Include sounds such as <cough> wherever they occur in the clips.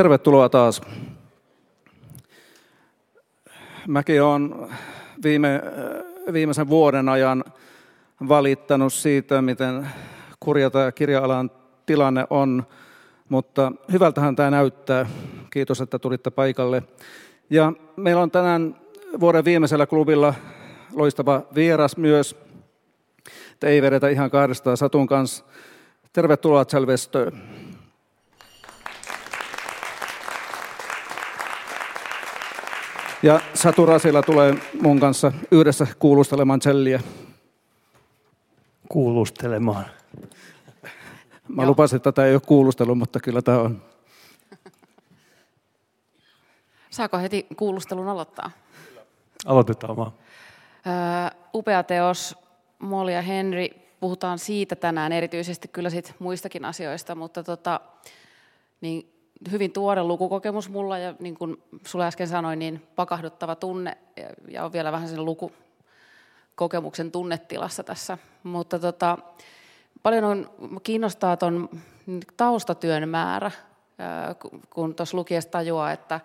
Tervetuloa taas. Mäkin olen viime, viimeisen vuoden ajan valittanut siitä, miten kurja tämä kirja-alan tilanne on, mutta hyvältähän tämä näyttää. Kiitos, että tulitte paikalle. Ja meillä on tänään vuoden viimeisellä klubilla loistava vieras myös. Että ei vedetä ihan kahdestaan Satun kanssa. Tervetuloa Chalvestö. Ja Satu Rasila tulee mun kanssa yhdessä kuulustelemaan celliä. Kuulustelemaan. Mä Joo. lupasin, että tämä ei ole kuulustelu, mutta kyllä tämä on. Saako heti kuulustelun aloittaa? Aloitetaan vaan. Öö, upea teos, Molly ja Henry. Puhutaan siitä tänään, erityisesti kyllä sit muistakin asioista, mutta tota, niin hyvin tuore lukukokemus mulla ja niin kuin sulle äsken sanoin, niin pakahduttava tunne ja on vielä vähän sen lukukokemuksen tunnetilassa tässä. Mutta tota, paljon on, kiinnostaa tuon taustatyön määrä, kun tuossa lukiessa tajuaa, että,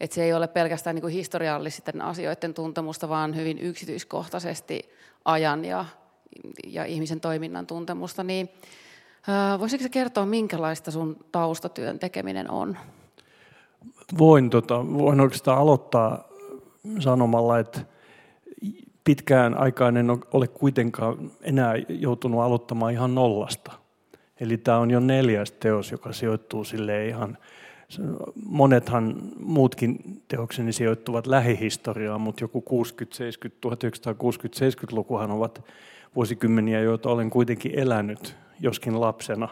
että se ei ole pelkästään niin kuin historiallisten asioiden tuntemusta, vaan hyvin yksityiskohtaisesti ajan ja, ja ihmisen toiminnan tuntemusta, niin Voisitko kertoa, minkälaista sun taustatyön tekeminen on? Voin, tota, voin oikeastaan aloittaa sanomalla, että pitkään aikaan en ole kuitenkaan enää joutunut aloittamaan ihan nollasta. Eli tämä on jo neljäs teos, joka sijoittuu sille ihan, monethan muutkin teokseni sijoittuvat lähihistoriaan, mutta joku 60, 70, 1960-70-lukuhan ovat vuosikymmeniä, joita olen kuitenkin elänyt joskin lapsena.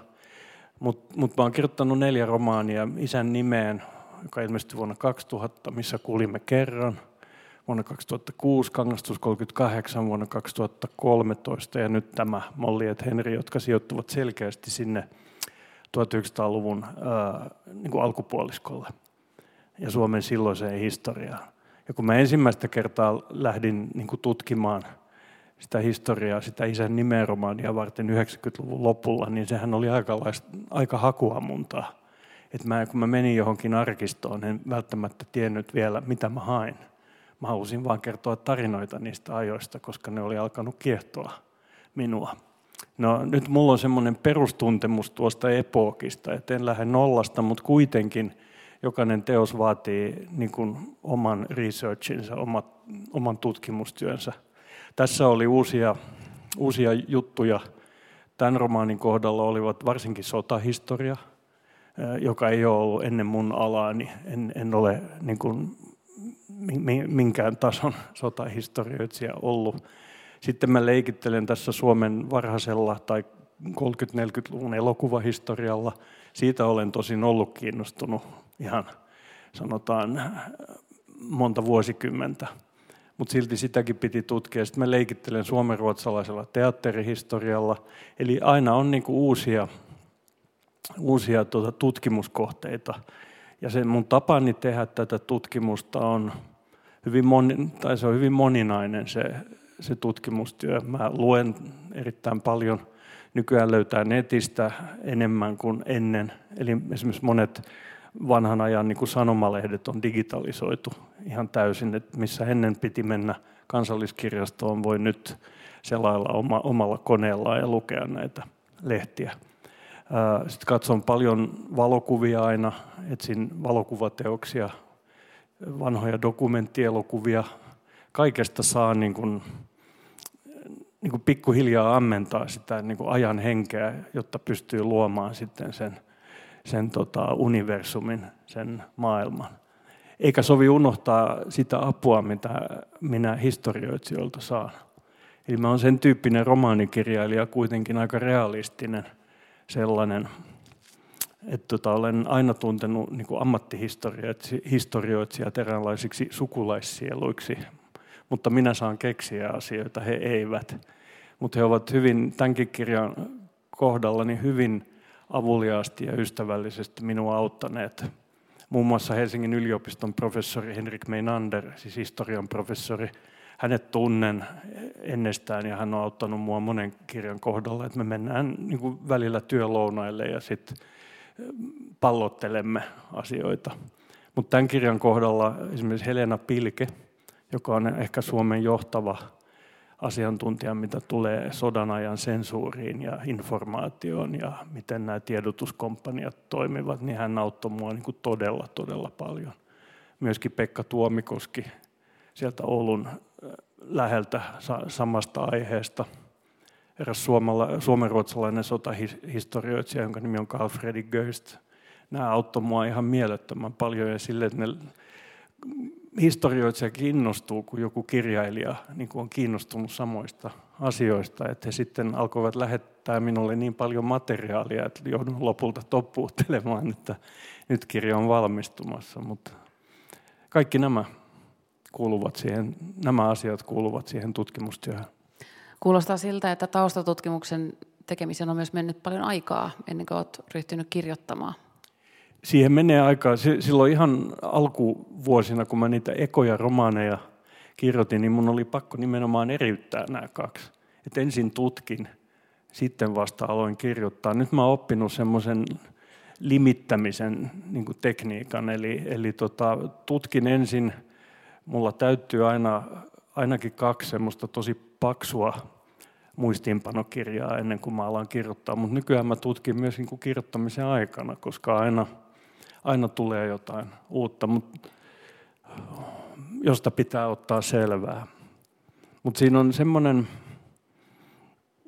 Mutta mut mä oon kirjoittanut neljä romaania isän nimeen, joka ilmestyi vuonna 2000, missä kuulimme kerran. Vuonna 2006, Kangastus 38, vuonna 2013 ja nyt tämä Molly et Henry, jotka sijoittuvat selkeästi sinne 1900-luvun ää, niin kuin alkupuoliskolle ja Suomen silloiseen historiaan. Ja kun mä ensimmäistä kertaa lähdin niin kuin tutkimaan – sitä historiaa, sitä isän nimeromaania varten 90-luvun lopulla, niin sehän oli aika, aika hakuamuntaa. Että mä, kun mä menin johonkin arkistoon, en välttämättä tiennyt vielä, mitä mä hain. Mä halusin vaan kertoa tarinoita niistä ajoista, koska ne oli alkanut kiehtoa minua. No nyt mulla on semmoinen perustuntemus tuosta epookista, että en lähde nollasta, mutta kuitenkin jokainen teos vaatii niin kuin oman researchinsa, oman tutkimustyönsä – tässä oli uusia, uusia juttuja. Tämän romaanin kohdalla olivat varsinkin sotahistoria, joka ei ole ollut ennen mun alaani. En, en ole niin kuin, minkään tason sotahistorioitsija ollut. Sitten mä leikittelen tässä Suomen varhaisella tai 30-40-luvun elokuvahistorialla. Siitä olen tosin ollut kiinnostunut ihan sanotaan monta vuosikymmentä mutta silti sitäkin piti tutkia. Sitten mä leikittelen suomenruotsalaisella teatterihistorialla. Eli aina on niinku uusia, uusia tuota tutkimuskohteita. Ja se mun tapani tehdä tätä tutkimusta on hyvin, moni, tai se on hyvin moninainen se, se tutkimustyö. Mä luen erittäin paljon. Nykyään löytää netistä enemmän kuin ennen. Eli esimerkiksi monet vanhan ajan niin kuin sanomalehdet on digitalisoitu ihan täysin, että missä ennen piti mennä kansalliskirjastoon, voi nyt selailla oma, omalla koneellaan ja lukea näitä lehtiä. Sitten katson paljon valokuvia aina, etsin valokuvateoksia, vanhoja dokumenttielokuvia. Kaikesta saa niin kuin, niin kuin pikkuhiljaa ammentaa sitä niin kuin ajan henkeä, jotta pystyy luomaan sitten sen sen tota, universumin, sen maailman. Eikä sovi unohtaa sitä apua, mitä minä historioitsijoilta saan. Eli mä olen sen tyyppinen romaanikirjailija, kuitenkin aika realistinen sellainen, että tota, olen aina tuntenut niin ammattihistorioitsijat eräänlaisiksi sukulaissieluiksi, mutta minä saan keksiä asioita, he eivät. Mutta he ovat hyvin, tämänkin kirjan kohdalla, niin hyvin avuliaasti ja ystävällisesti minua auttaneet. Muun muassa Helsingin yliopiston professori Henrik Meinander, siis historian professori, hänet tunnen ennestään ja hän on auttanut mua monen kirjan kohdalla, että me mennään niin kuin välillä työlounaille ja sitten pallottelemme asioita. Mutta tämän kirjan kohdalla esimerkiksi Helena Pilke, joka on ehkä Suomen johtava asiantuntija, mitä tulee sodan ajan sensuuriin ja informaatioon ja miten nämä tiedotuskomppaniat toimivat, niin hän auttoi minua niin kuin todella, todella paljon. Myöskin Pekka Tuomikoski sieltä Oulun läheltä samasta aiheesta. Eräs suomenruotsalainen sotahistorioitsija, jonka nimi on Carl Fredrik Göst. Nämä auttoi minua ihan mielettömän paljon ja sille, että ne historioitsija kiinnostuu, kun joku kirjailija niin kuin on kiinnostunut samoista asioista, että he sitten alkoivat lähettää minulle niin paljon materiaalia, että joudun lopulta toppuuttelemaan, että nyt kirja on valmistumassa. Mutta kaikki nämä kuuluvat siihen, nämä asiat kuuluvat siihen tutkimustyöhön. Kuulostaa siltä, että taustatutkimuksen tekemiseen on myös mennyt paljon aikaa ennen kuin olet ryhtynyt kirjoittamaan. Siihen menee aikaa. Silloin ihan alkuvuosina, kun mä niitä ekoja romaaneja kirjoitin, niin mun oli pakko nimenomaan eriyttää nämä kaksi. Et ensin tutkin, sitten vasta aloin kirjoittaa. Nyt mä oon oppinut semmoisen limittämisen niin tekniikan, eli, eli tota, tutkin ensin – mulla täytyy aina ainakin kaksi semmoista tosi paksua muistiinpanokirjaa ennen kuin mä alan kirjoittaa, mutta nykyään mä tutkin myös niin kuin kirjoittamisen aikana, koska aina, aina tulee jotain uutta, mutta josta pitää ottaa selvää. Mutta siinä on semmoinen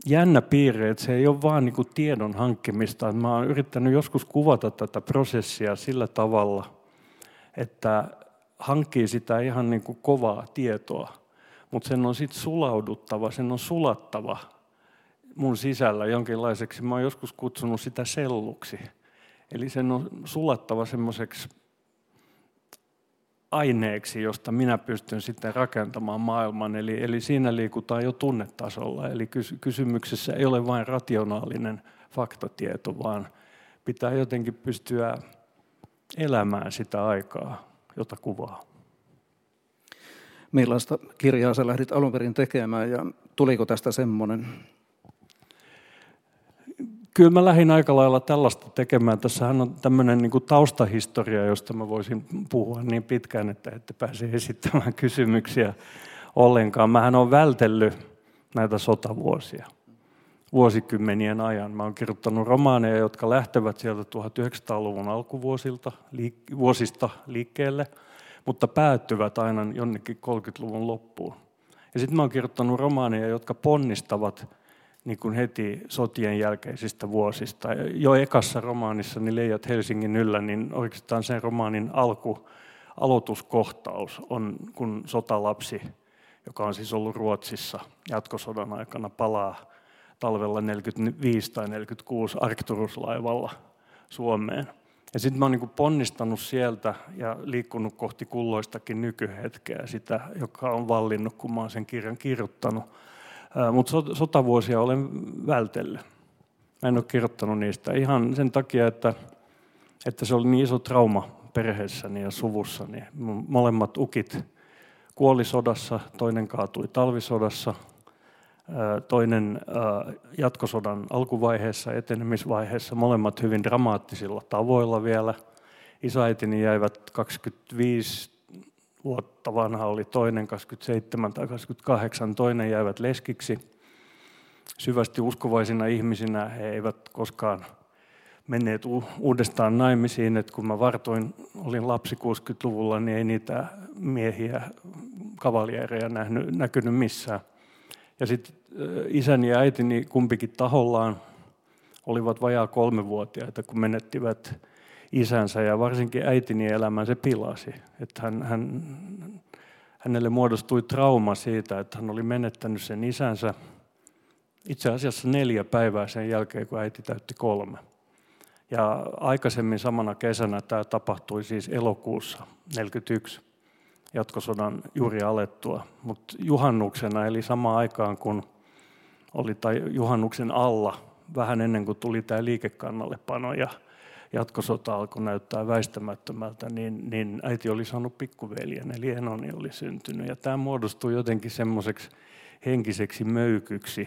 jännä piirre, että se ei ole vaan niin tiedon hankkimista. Mä oon yrittänyt joskus kuvata tätä prosessia sillä tavalla, että hankkii sitä ihan niin kuin kovaa tietoa, mutta sen on sitten sulauduttava, sen on sulattava mun sisällä jonkinlaiseksi. Mä oon joskus kutsunut sitä selluksi. Eli sen on sulattava semmoiseksi aineeksi, josta minä pystyn sitten rakentamaan maailman. Eli, eli siinä liikutaan jo tunnetasolla. Eli kysymyksessä ei ole vain rationaalinen faktatieto, vaan pitää jotenkin pystyä elämään sitä aikaa jota kuvaa. Millaista kirjaa sä lähdit alun perin tekemään ja tuliko tästä semmoinen? Kyllä mä lähdin aika lailla tällaista tekemään. Tässähän on tämmöinen niin kuin taustahistoria, josta mä voisin puhua niin pitkään, että ette pääse esittämään kysymyksiä ollenkaan. Mähän on vältellyt näitä sotavuosia vuosikymmenien ajan. Mä oon kirjoittanut romaaneja, jotka lähtevät sieltä 1900-luvun alkuvuosilta vuosista liikkeelle, mutta päättyvät aina jonnekin 30-luvun loppuun. Ja sitten mä oon kirjoittanut romaaneja, jotka ponnistavat niin kuin heti sotien jälkeisistä vuosista. Jo ekassa romaanissa, niin Leijat Helsingin yllä, niin oikeastaan sen romaanin alku, aloituskohtaus on, kun sotalapsi, joka on siis ollut Ruotsissa jatkosodan aikana, palaa talvella 45 tai 46 Arcturus-laivalla Suomeen. Ja sitten mä oon niin ponnistanut sieltä ja liikkunut kohti kulloistakin nykyhetkeä, sitä, joka on vallinnut, kun mä oon sen kirjan kirjoittanut. Mutta sotavuosia olen vältellyt. Mä en ole kirjoittanut niistä ihan sen takia, että, että se oli niin iso trauma perheessäni ja suvussani. Molemmat ukit kuoli sodassa, toinen kaatui talvisodassa – toinen jatkosodan alkuvaiheessa, etenemisvaiheessa, molemmat hyvin dramaattisilla tavoilla vielä. Isäitini jäivät 25 vuotta vanha oli toinen, 27 tai 28, toinen jäivät leskiksi. Syvästi uskovaisina ihmisinä he eivät koskaan menneet uudestaan naimisiin, että kun mä vartoin, olin lapsi 60-luvulla, niin ei niitä miehiä, kavaliereja nähnyt, näkynyt missään. Ja sitten isäni ja äitini kumpikin tahollaan olivat vajaa kolmevuotiaita, kun menettivät isänsä ja varsinkin äitini elämän se pilasi. Että hän, hän, hänelle muodostui trauma siitä, että hän oli menettänyt sen isänsä itse asiassa neljä päivää sen jälkeen, kun äiti täytti kolme. Ja aikaisemmin samana kesänä tämä tapahtui siis elokuussa 1941 jatkosodan juuri alettua. Mutta juhannuksena, eli samaan aikaan kun oli tai juhannuksen alla, vähän ennen kuin tuli tämä liikekannallepano ja jatkosota alkoi näyttää väistämättömältä, niin, niin äiti oli saanut pikkuveljen, eli Enoni oli syntynyt. Ja tämä muodostui jotenkin semmoiseksi henkiseksi möykyksi.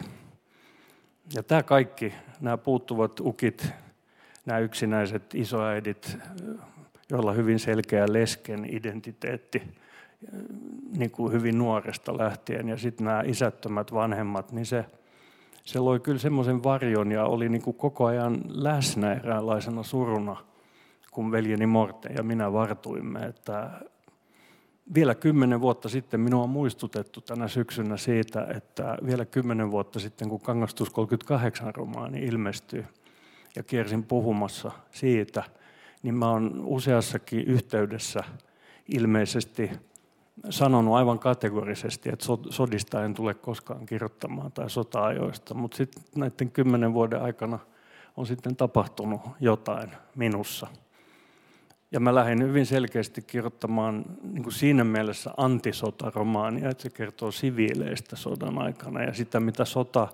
Ja tämä kaikki, nämä puuttuvat ukit, nämä yksinäiset isoäidit, joilla hyvin selkeä lesken identiteetti niin kuin hyvin nuoresta lähtien ja sitten nämä isättömät vanhemmat, niin se, se loi kyllä semmoisen varjon ja oli niin kuin koko ajan läsnä eräänlaisena suruna, kun veljeni Morte ja minä vartuimme, että vielä kymmenen vuotta sitten minua on muistutettu tänä syksynä siitä, että vielä kymmenen vuotta sitten, kun Kangastus 38 romaani ilmestyi ja kiersin puhumassa siitä, niin mä oon useassakin yhteydessä ilmeisesti sanonut aivan kategorisesti, että sodista en tule koskaan kirjoittamaan tai sota-ajoista, mutta sitten näiden kymmenen vuoden aikana on sitten tapahtunut jotain minussa – ja mä lähdin hyvin selkeästi kirjoittamaan niin kuin siinä mielessä antisotaromaania, että se kertoo siviileistä sodan aikana ja sitä, mitä sota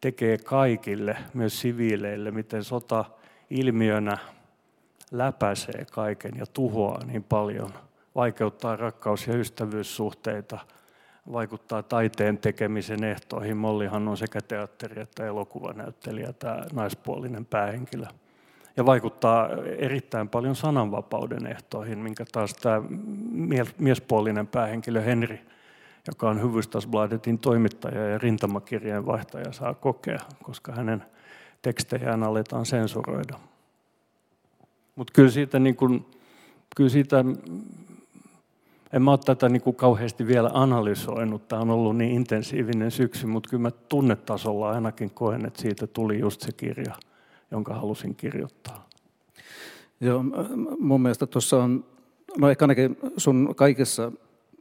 tekee kaikille, myös siviileille, miten sota ilmiönä läpäisee kaiken ja tuhoaa niin paljon, vaikeuttaa rakkaus- ja ystävyyssuhteita, vaikuttaa taiteen tekemisen ehtoihin. Mollihan on sekä teatteri- että elokuvanäyttelijä, tämä naispuolinen päähenkilö ja vaikuttaa erittäin paljon sananvapauden ehtoihin, minkä taas tämä miespuolinen päähenkilö Henri, joka on Hufvudstadsbladetin toimittaja ja rintamakirjeen vaihtaja, saa kokea, koska hänen tekstejään aletaan sensuroida. Mutta kyllä siitä, niin kun, kyllä siitä en mä ole tätä niin kuin kauheasti vielä analysoinut. Tämä on ollut niin intensiivinen syksy, mutta kyllä mä tunnetasolla ainakin koen, että siitä tuli just se kirja – jonka halusin kirjoittaa. Joo, mun mielestä tuossa on, no ehkä ainakin sun kaikissa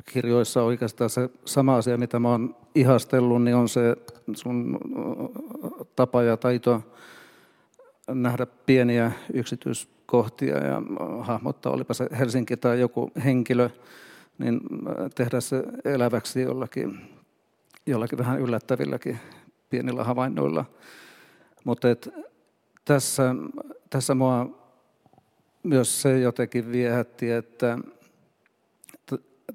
kirjoissa oikeastaan se sama asia, mitä mä oon ihastellut, niin on se sun tapa ja taito nähdä pieniä yksityiskohtia ja hahmottaa, olipa se Helsinki tai joku henkilö, niin tehdä se eläväksi jollakin, jollakin vähän yllättävilläkin pienillä havainnoilla. Mutta et tässä, tässä mua myös se jotenkin viehätti, että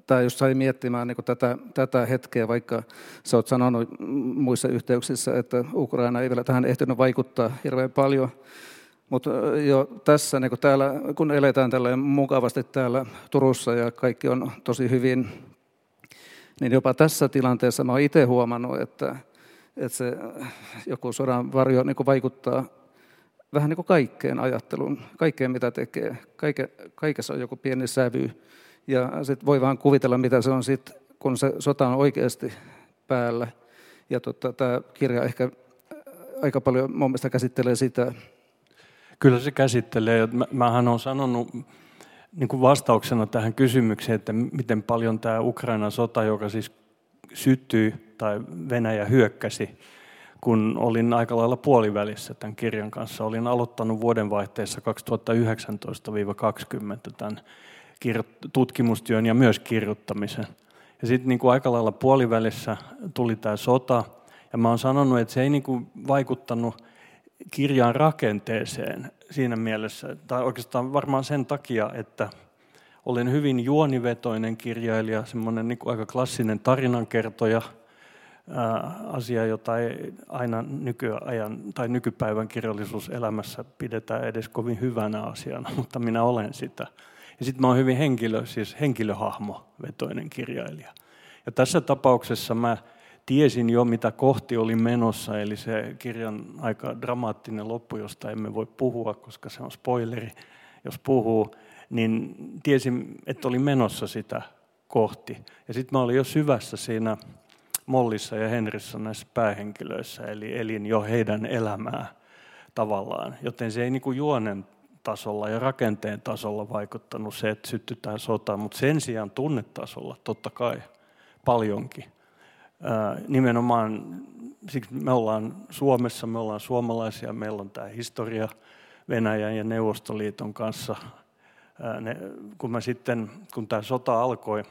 tai jos sai miettimään niin tätä, tätä hetkeä, vaikka sä oot sanonut muissa yhteyksissä, että Ukraina ei vielä tähän ehtinyt vaikuttaa hirveän paljon, mutta jo tässä, niin kun, täällä, kun eletään tällä mukavasti täällä Turussa ja kaikki on tosi hyvin, niin jopa tässä tilanteessa mä oon itse huomannut, että, että se joku sodan varjo niin vaikuttaa vähän niin kuin kaikkeen ajatteluun, kaikkeen mitä tekee. Kaike, kaikessa on joku pieni sävy. Ja sitten voi vaan kuvitella, mitä se on sitten, kun se sota on oikeasti päällä. Ja tota, tämä kirja ehkä aika paljon mun mielestä käsittelee sitä. Kyllä se käsittelee. Mähän olen sanonut niin kuin vastauksena tähän kysymykseen, että miten paljon tämä Ukrainan sota, joka siis syttyi tai Venäjä hyökkäsi kun olin aika lailla puolivälissä tämän kirjan kanssa. Olin aloittanut vuodenvaihteessa 2019-2020 tämän tutkimustyön ja myös kirjoittamisen. Ja sitten niin aika lailla puolivälissä tuli tämä sota, ja mä oon sanonut, että se ei niin kuin vaikuttanut kirjan rakenteeseen siinä mielessä, tai oikeastaan varmaan sen takia, että olen hyvin juonivetoinen kirjailija, semmoinen niin aika klassinen tarinankertoja – asia, jota ei aina nykyajan tai nykypäivän kirjallisuuselämässä pidetä edes kovin hyvänä asiana, <laughs> mutta minä olen sitä. Ja sitten mä oon hyvin henkilö, siis henkilöhahmo-vetoinen kirjailija. Ja tässä tapauksessa mä tiesin jo, mitä kohti oli menossa, eli se kirjan aika dramaattinen loppu, josta emme voi puhua, koska se on spoileri, jos puhuu, niin tiesin, että oli menossa sitä kohti. Ja sitten mä olin jo syvässä siinä Mollissa ja Henrissä näissä päähenkilöissä, eli elin jo heidän elämää tavallaan. Joten se ei niin kuin juonen tasolla ja rakenteen tasolla vaikuttanut se, että syttytään sota, mutta sen sijaan tunnetasolla totta kai paljonkin. Nimenomaan siksi me ollaan Suomessa, me ollaan suomalaisia, meillä on tämä historia Venäjän ja Neuvostoliiton kanssa. Ne, kun, mä sitten, kun tämä sota alkoi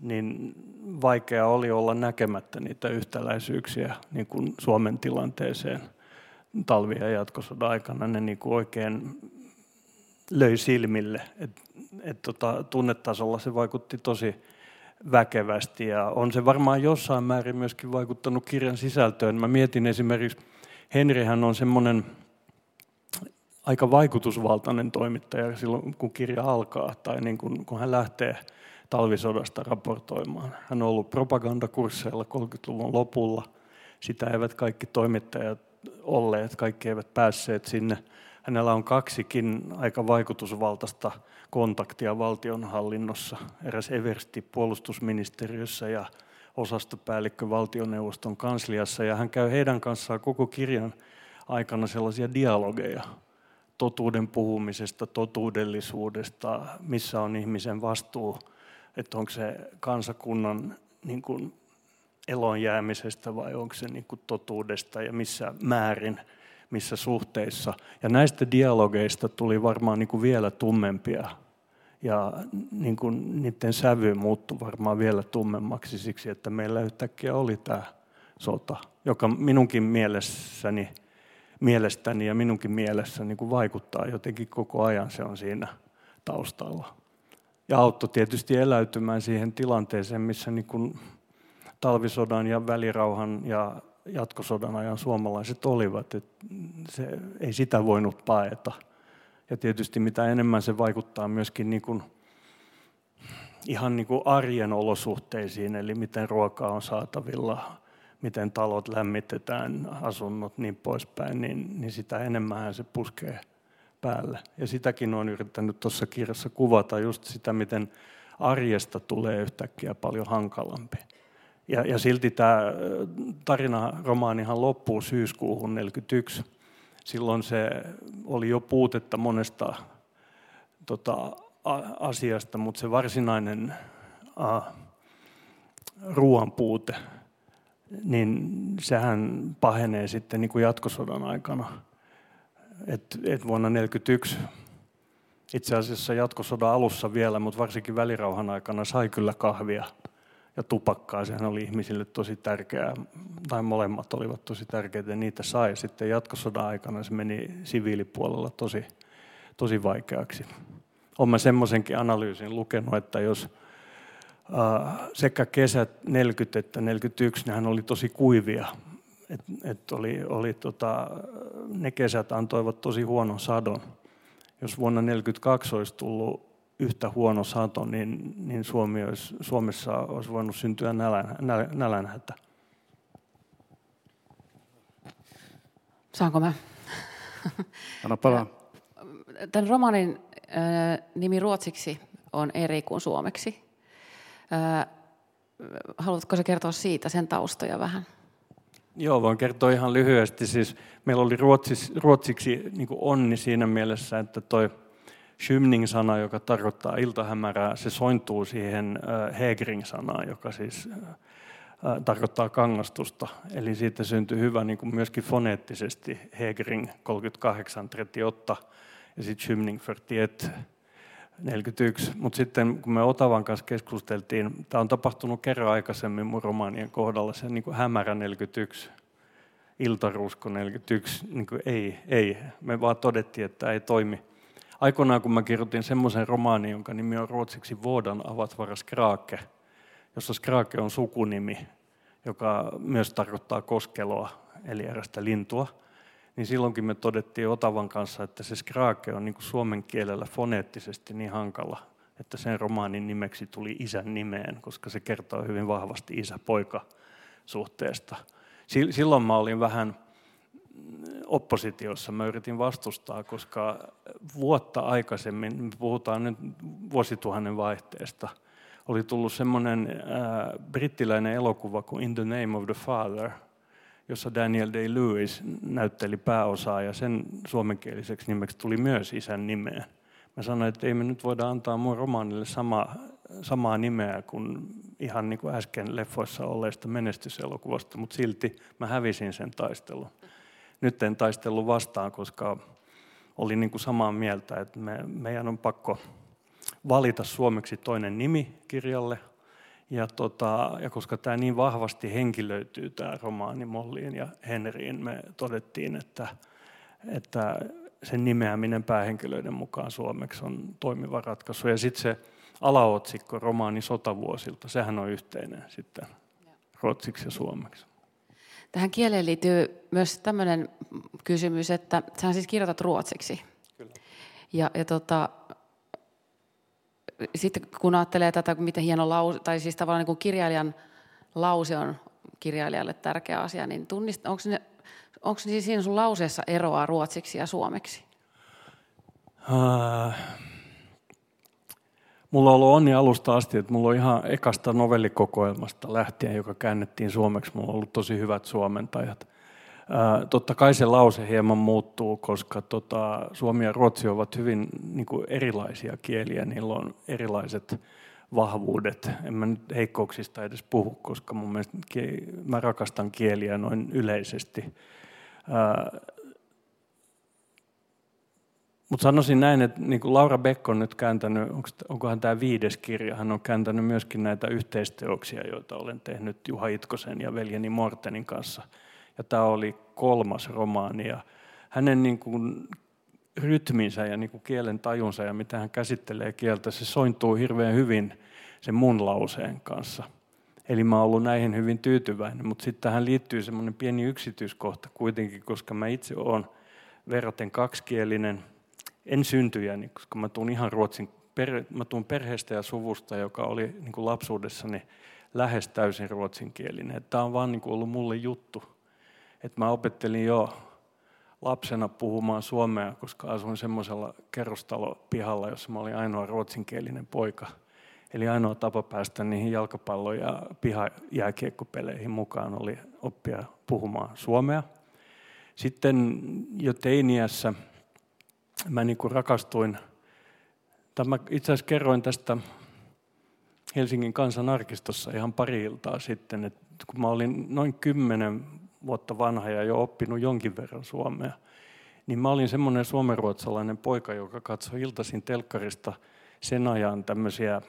niin vaikea oli olla näkemättä niitä yhtäläisyyksiä niin kuin Suomen tilanteeseen talvi- ja jatkosodan aikana. Ne niin kuin oikein löi silmille. Et, et tota, tunnetasolla se vaikutti tosi väkevästi ja on se varmaan jossain määrin myöskin vaikuttanut kirjan sisältöön. Mä mietin esimerkiksi, Henrihän on semmoinen aika vaikutusvaltainen toimittaja silloin, kun kirja alkaa tai niin kun, kun hän lähtee talvisodasta raportoimaan. Hän on ollut propagandakursseilla 30-luvun lopulla. Sitä eivät kaikki toimittajat olleet, kaikki eivät päässeet sinne. Hänellä on kaksikin aika vaikutusvaltaista kontaktia valtionhallinnossa. Eräs Eversti puolustusministeriössä ja osastopäällikkö valtioneuvoston kansliassa. Ja hän käy heidän kanssaan koko kirjan aikana sellaisia dialogeja totuuden puhumisesta, totuudellisuudesta, missä on ihmisen vastuu, että onko se kansakunnan niin kuin elon jäämisestä vai onko se niin kuin totuudesta ja missä määrin, missä suhteissa. Ja näistä dialogeista tuli varmaan niin kuin vielä tummempia ja niin kuin niiden sävy muuttui varmaan vielä tummemmaksi siksi, että meillä yhtäkkiä oli tämä sota, joka minunkin mielessäni, mielestäni ja minunkin mielessä niin kuin vaikuttaa jotenkin koko ajan, se on siinä taustalla. Ja auttoi tietysti eläytymään siihen tilanteeseen, missä niin kuin talvisodan ja välirauhan ja jatkosodan ajan suomalaiset olivat. että se, ei sitä voinut paeta. Ja tietysti mitä enemmän se vaikuttaa myöskin niin kuin, ihan niin kuin arjen olosuhteisiin, eli miten ruokaa on saatavilla, miten talot lämmitetään, asunnot niin poispäin, niin, niin sitä enemmän se puskee päälle. Ja sitäkin on yrittänyt tuossa kirjassa kuvata, just sitä, miten arjesta tulee yhtäkkiä paljon hankalampi. Ja, ja silti tämä tarina, romaanihan loppuu syyskuuhun 1941 silloin se oli jo puutetta monesta tota, asiasta, mutta se varsinainen a, ruoan puute, niin sehän pahenee sitten niin kuin jatkosodan aikana. Et, et vuonna 1941 itse asiassa jatkosodan alussa vielä, mutta varsinkin välirauhan aikana sai kyllä kahvia ja tupakkaa. Sehän oli ihmisille tosi tärkeää, tai molemmat olivat tosi tärkeitä, ja niitä sai. Sitten jatkosodan aikana se meni siviilipuolella tosi, tosi vaikeaksi. Olen semmoisenkin analyysin lukenut, että jos sekä kesät 40 että 41, nehän oli tosi kuivia. Et, et oli, oli tota, ne kesät antoivat tosi huonon sadon. Jos vuonna 1942 olisi tullut yhtä huono sato, niin, niin Suomi olisi, Suomessa olisi voinut syntyä nälän, nälänhätä. Saanko mä? Anna palaa. Tämän romanin äh, nimi ruotsiksi on eri kuin suomeksi. Äh, haluatko se kertoa siitä, sen taustoja vähän? Joo, voin kertoa ihan lyhyesti. Siis meillä oli ruotsiksi, ruotsiksi niin onni siinä mielessä, että toi Skymning-sana, joka tarkoittaa iltahämärää, se sointuu siihen Hegring-sanaan, joka siis tarkoittaa kangastusta. Eli siitä syntyy hyvä niin kuin myöskin foneettisesti Hegring 38 38 ja sitten Skymning 41 41. Mutta sitten kun me Otavan kanssa keskusteltiin, tämä on tapahtunut kerran aikaisemmin mun romaanien kohdalla, se niin kuin hämärä 41, iltaruusko 41, niin kuin ei, ei. Me vaan todettiin, että ei toimi aikoinaan kun mä kirjoitin semmoisen romaanin, jonka nimi on ruotsiksi Vådan avatvara skrake, jossa skrake on sukunimi, joka myös tarkoittaa koskeloa, eli erästä lintua, niin silloinkin me todettiin Otavan kanssa, että se skrake on niin suomen kielellä foneettisesti niin hankala, että sen romaanin nimeksi tuli isän nimeen, koska se kertoo hyvin vahvasti isä-poika suhteesta. Silloin mä olin vähän oppositiossa mä yritin vastustaa, koska vuotta aikaisemmin, me puhutaan nyt vuosituhannen vaihteesta, oli tullut semmoinen äh, brittiläinen elokuva kuin In the Name of the Father, jossa Daniel Day-Lewis näytteli pääosaa ja sen suomenkieliseksi nimeksi tuli myös isän nimeä. Mä sanoin, että ei me nyt voida antaa mun romaanille sama, samaa nimeä kuin ihan niin kuin äsken leffoissa olleesta menestyselokuvasta, mutta silti mä hävisin sen taistelun nyt en taistellut vastaan, koska olin niin kuin samaa mieltä, että me, meidän on pakko valita suomeksi toinen nimi kirjalle. Ja, tota, ja koska tämä niin vahvasti henkilöityy, tämä romaani Molliin ja Henriin, me todettiin, että, että sen nimeäminen päähenkilöiden mukaan suomeksi on toimiva ratkaisu. Ja sitten se alaotsikko, romaani sotavuosilta, sehän on yhteinen sitten ruotsiksi ja suomeksi. Tähän kieleen liittyy myös tämmöinen kysymys, että sä siis kirjoitat ruotsiksi. Ja, ja tota, sitten kun ajattelee tätä, miten hieno lause, tai siis tavallaan niin kuin kirjailijan lause on kirjailijalle tärkeä asia, niin tunnist, onko, ne, onko ne siinä sun lauseessa eroa ruotsiksi ja suomeksi? Uh, mulla on ollut onni alusta asti, että mulla on ihan ekasta novellikokoelmasta lähtien, joka käännettiin suomeksi. Mulla on ollut tosi hyvät suomentajat. Totta kai se lause hieman muuttuu, koska tota, suomi ja ruotsi ovat hyvin niin kuin erilaisia kieliä. Niillä on erilaiset vahvuudet. En mä nyt heikkouksista edes puhu, koska mun mielestä mä rakastan kieliä noin yleisesti. Mutta sanoisin näin, että niin kuin Laura Beck on nyt kääntänyt, onkohan tämä viides kirja, hän on kääntänyt myöskin näitä yhteisteoksia, joita olen tehnyt Juha Itkosen ja veljeni Mortenin kanssa. Ja tämä oli kolmas romaani. Ja hänen niin kuin rytminsä ja niin kuin kielen tajunsa ja mitä hän käsittelee kieltä, se sointuu hirveän hyvin sen mun lauseen kanssa. Eli mä oon ollut näihin hyvin tyytyväinen, mutta sitten tähän liittyy semmoinen pieni yksityiskohta kuitenkin, koska mä itse olen verraten kaksikielinen, en syntyjäni, koska mä tuun ihan ruotsin, mä tuun perheestä ja suvusta, joka oli niin kuin lapsuudessani lähes täysin ruotsinkielinen. Tämä on vaan niin kuin ollut mulle juttu. että mä opettelin jo lapsena puhumaan suomea, koska asuin semmoisella kerrostalopihalla, jossa mä olin ainoa ruotsinkielinen poika. Eli ainoa tapa päästä niihin jalkapallo- ja pihajääkiekkopeleihin mukaan oli oppia puhumaan suomea. Sitten jo teiniässä mä niin kuin rakastuin, tämä itse asiassa kerroin tästä Helsingin kansanarkistossa ihan pari iltaa sitten, että kun mä olin noin kymmenen vuotta vanha ja jo oppinut jonkin verran suomea, niin mä olin semmoinen suomenruotsalainen poika, joka katsoi iltaisin telkkarista sen ajan tämmöisiä,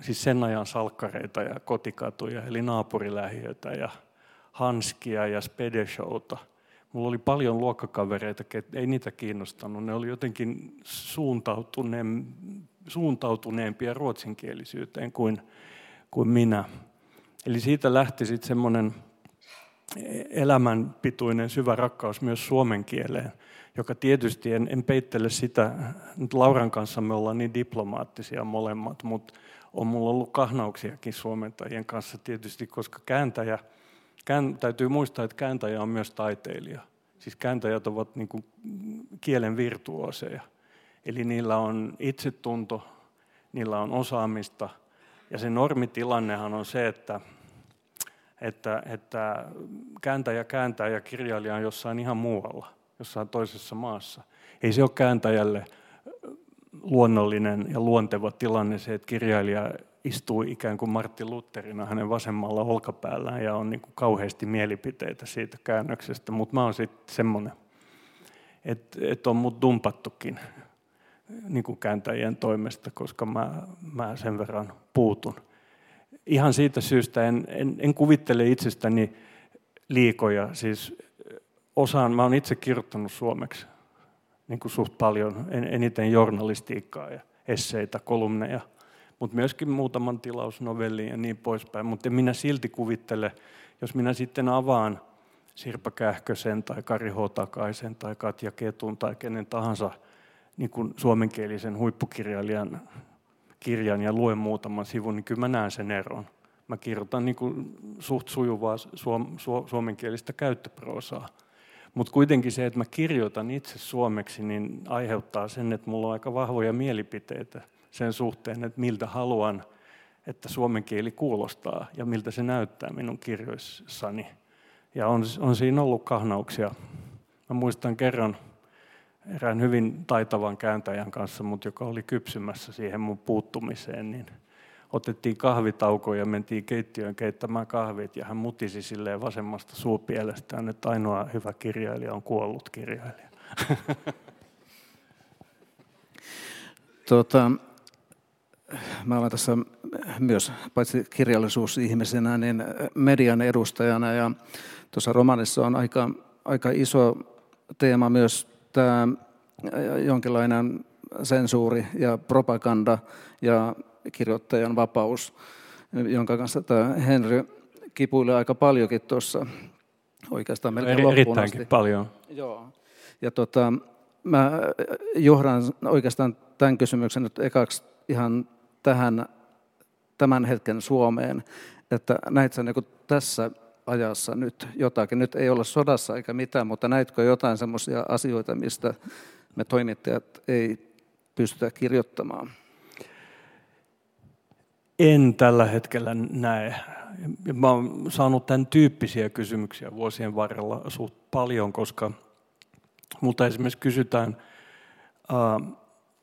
siis sen ajan salkkareita ja kotikatuja, eli naapurilähiötä ja hanskia ja spedeshowta. Mulla oli paljon luokkakavereita, ei niitä kiinnostanut. Ne oli jotenkin suuntautuneen, suuntautuneempia ruotsinkielisyyteen kuin, kuin minä. Eli siitä lähti sitten semmoinen elämänpituinen syvä rakkaus myös suomen kieleen, joka tietysti, en, en peittele sitä, nyt Lauran kanssa me ollaan niin diplomaattisia molemmat, mutta on mulla ollut kahnauksiakin suomentajien kanssa tietysti, koska kääntäjä, kään, täytyy muistaa, että kääntäjä on myös taiteilija. Siis kääntäjät ovat niin kuin kielen virtuoseja. Eli niillä on itsetunto, niillä on osaamista. Ja se normitilannehan on se, että että, että kääntäjä kääntää ja kirjailija on jossain ihan muualla, jossain toisessa maassa. Ei se ole kääntäjälle luonnollinen ja luonteva tilanne se, että kirjailija istuu ikään kuin Martti Lutherina hänen vasemmalla olkapäällään ja on niin kuin kauheasti mielipiteitä siitä käännöksestä, mutta mä oon sitten semmoinen, että, että on mut dumpattukin niin kuin kääntäjien toimesta, koska mä, mä sen verran puutun. Ihan siitä syystä en, en, en kuvittele itsestäni liikoja. Siis osaan, mä oon itse kirjoittanut suomeksi niin kuin suht paljon, en, eniten journalistiikkaa ja esseitä, kolumneja, mutta myöskin muutaman tilausnovellin ja niin poispäin. Mutta minä silti kuvittele, jos minä sitten avaan Sirpa Kähkösen tai Kari Hotakaisen tai Katja Ketun tai kenen tahansa niin kuin suomenkielisen huippukirjailijan kirjan ja luen muutaman sivun, niin kyllä mä näen sen eron. Mä kirjoitan niin kuin suht sujuvaa suom, su, suomenkielistä käyttöproosaa. Mutta kuitenkin se, että mä kirjoitan itse suomeksi, niin aiheuttaa sen, että mulla on aika vahvoja mielipiteitä sen suhteen, että miltä haluan, että suomen kieli kuulostaa ja miltä se näyttää minun kirjoissani. Ja on, on siinä ollut kahnauksia. Mä muistan kerran, erään hyvin taitavan kääntäjän kanssa, mutta joka oli kypsymässä siihen mun puuttumiseen, niin otettiin kahvitauko ja mentiin keittiöön keittämään kahvit ja hän mutisi silleen vasemmasta suupielestään, että ainoa hyvä kirjailija on kuollut kirjailija. <laughs> Tuota, mä olen tässä myös paitsi kirjallisuusihmisenä, niin median edustajana ja tuossa romanissa on aika, aika iso teema myös tämä jonkinlainen sensuuri ja propaganda ja kirjoittajan vapaus, jonka kanssa tämä Henry kipuilee aika paljonkin tuossa oikeastaan melkein Eri, loppuun asti. paljon. Joo. Ja tota, mä johdan oikeastaan tämän kysymyksen nyt ekaksi ihan tähän tämän hetken Suomeen, että näit sä niin tässä ajassa nyt jotakin. Nyt ei olla sodassa eikä mitään, mutta näitkö jotain semmoisia asioita, mistä me toimittajat ei pystytä kirjoittamaan? En tällä hetkellä näe. Mä oon saanut tämän tyyppisiä kysymyksiä vuosien varrella suht paljon, koska multa esimerkiksi kysytään,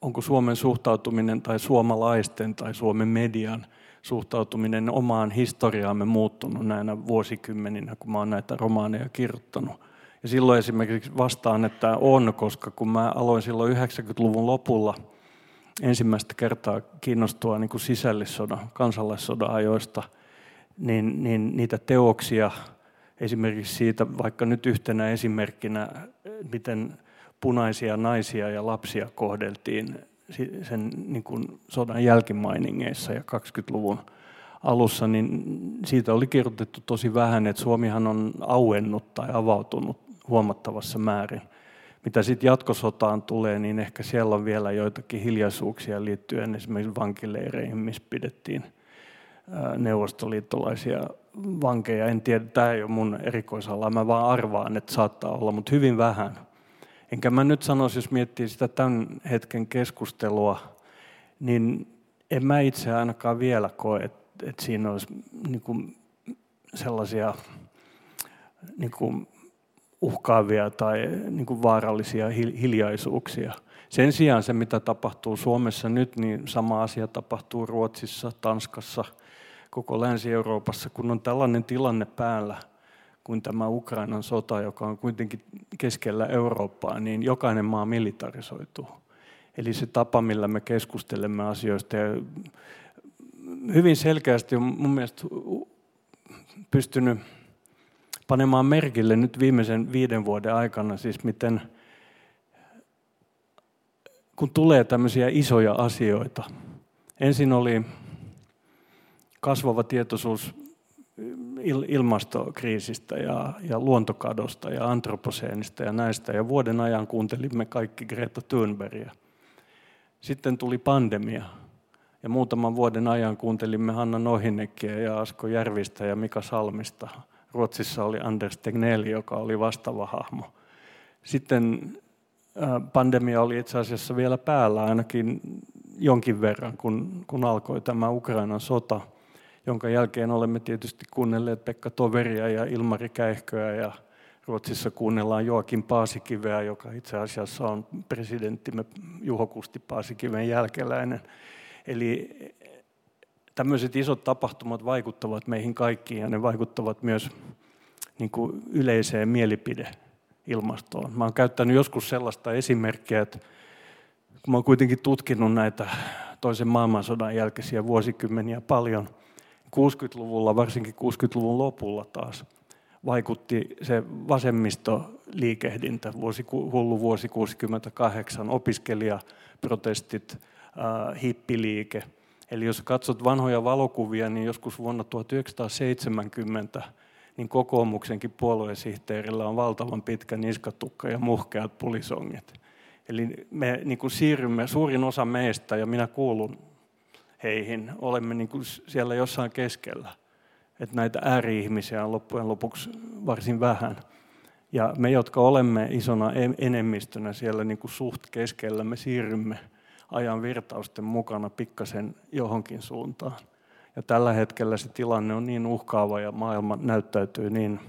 onko Suomen suhtautuminen tai suomalaisten tai Suomen median suhtautuminen omaan historiaamme muuttunut näinä vuosikymmeninä, kun mä oon näitä romaaneja kirjoittanut. Ja silloin esimerkiksi vastaan, että on, koska kun mä aloin silloin 90-luvun lopulla ensimmäistä kertaa kiinnostua niin kuin sisällissodan, kansalaissodan ajoista, niin, niin niitä teoksia, esimerkiksi siitä vaikka nyt yhtenä esimerkkinä, miten punaisia naisia ja lapsia kohdeltiin sen niin kuin sodan jälkimainingeissa ja 20-luvun alussa, niin siitä oli kirjoitettu tosi vähän, että Suomihan on auennut tai avautunut huomattavassa määrin. Mitä sitten jatkosotaan tulee, niin ehkä siellä on vielä joitakin hiljaisuuksia liittyen esimerkiksi vankileireihin, missä pidettiin neuvostoliittolaisia vankeja. En tiedä, tämä ei ole mun erikoisala, mä vaan arvaan, että saattaa olla, mutta hyvin vähän. Enkä mä nyt sanoisi, jos miettii sitä tämän hetken keskustelua, niin en mä itse ainakaan vielä koe, että, että siinä olisi niin kuin sellaisia niin kuin uhkaavia tai niin kuin vaarallisia hiljaisuuksia. Sen sijaan se, mitä tapahtuu Suomessa nyt, niin sama asia tapahtuu Ruotsissa, Tanskassa, koko Länsi-Euroopassa, kun on tällainen tilanne päällä – kuin tämä Ukrainan sota, joka on kuitenkin keskellä Eurooppaa, niin jokainen maa militarisoituu. Eli se tapa, millä me keskustelemme asioista. Ja hyvin selkeästi on mun mielestä pystynyt panemaan merkille nyt viimeisen viiden vuoden aikana, siis miten kun tulee tämmöisiä isoja asioita. Ensin oli kasvava tietoisuus ilmastokriisistä ja, ja luontokadosta ja antroposeenista ja näistä. Ja vuoden ajan kuuntelimme kaikki Greta Thunbergia. Sitten tuli pandemia. Ja muutaman vuoden ajan kuuntelimme Hanna Nohinekkiä ja Asko Järvistä ja Mika Salmista. Ruotsissa oli Anders Tegnell, joka oli vastaava hahmo. Sitten pandemia oli itse asiassa vielä päällä ainakin jonkin verran, kun, kun alkoi tämä Ukrainan sota – jonka jälkeen olemme tietysti kuunnelleet Pekka Toveria ja Ilmari Käihköä ja Ruotsissa kuunnellaan Joakin Paasikiveä, joka itse asiassa on presidenttimme Juho Kusti Paasikiven jälkeläinen. Eli tämmöiset isot tapahtumat vaikuttavat meihin kaikkiin ja ne vaikuttavat myös niin kuin yleiseen mielipideilmastoon. Mä oon käyttänyt joskus sellaista esimerkkiä, että kun mä oon kuitenkin tutkinut näitä toisen maailmansodan jälkeisiä vuosikymmeniä paljon – 60-luvulla, varsinkin 60-luvun lopulla taas, vaikutti se vasemmistoliikehdintä, vuosi, hullu vuosi 68, opiskelijaprotestit, äh, hippiliike. Eli jos katsot vanhoja valokuvia, niin joskus vuonna 1970 niin kokoomuksenkin puoluesihteerillä on valtavan pitkä niskatukka ja muhkeat pulisongit. Eli me niin kuin siirrymme, suurin osa meistä, ja minä kuulun heihin. Olemme niin kuin siellä jossain keskellä. Että näitä ääri-ihmisiä on loppujen lopuksi varsin vähän. Ja me, jotka olemme isona enemmistönä siellä niin kuin suht keskellä, me siirrymme ajan virtausten mukana pikkasen johonkin suuntaan. Ja tällä hetkellä se tilanne on niin uhkaava ja maailma näyttäytyy niin,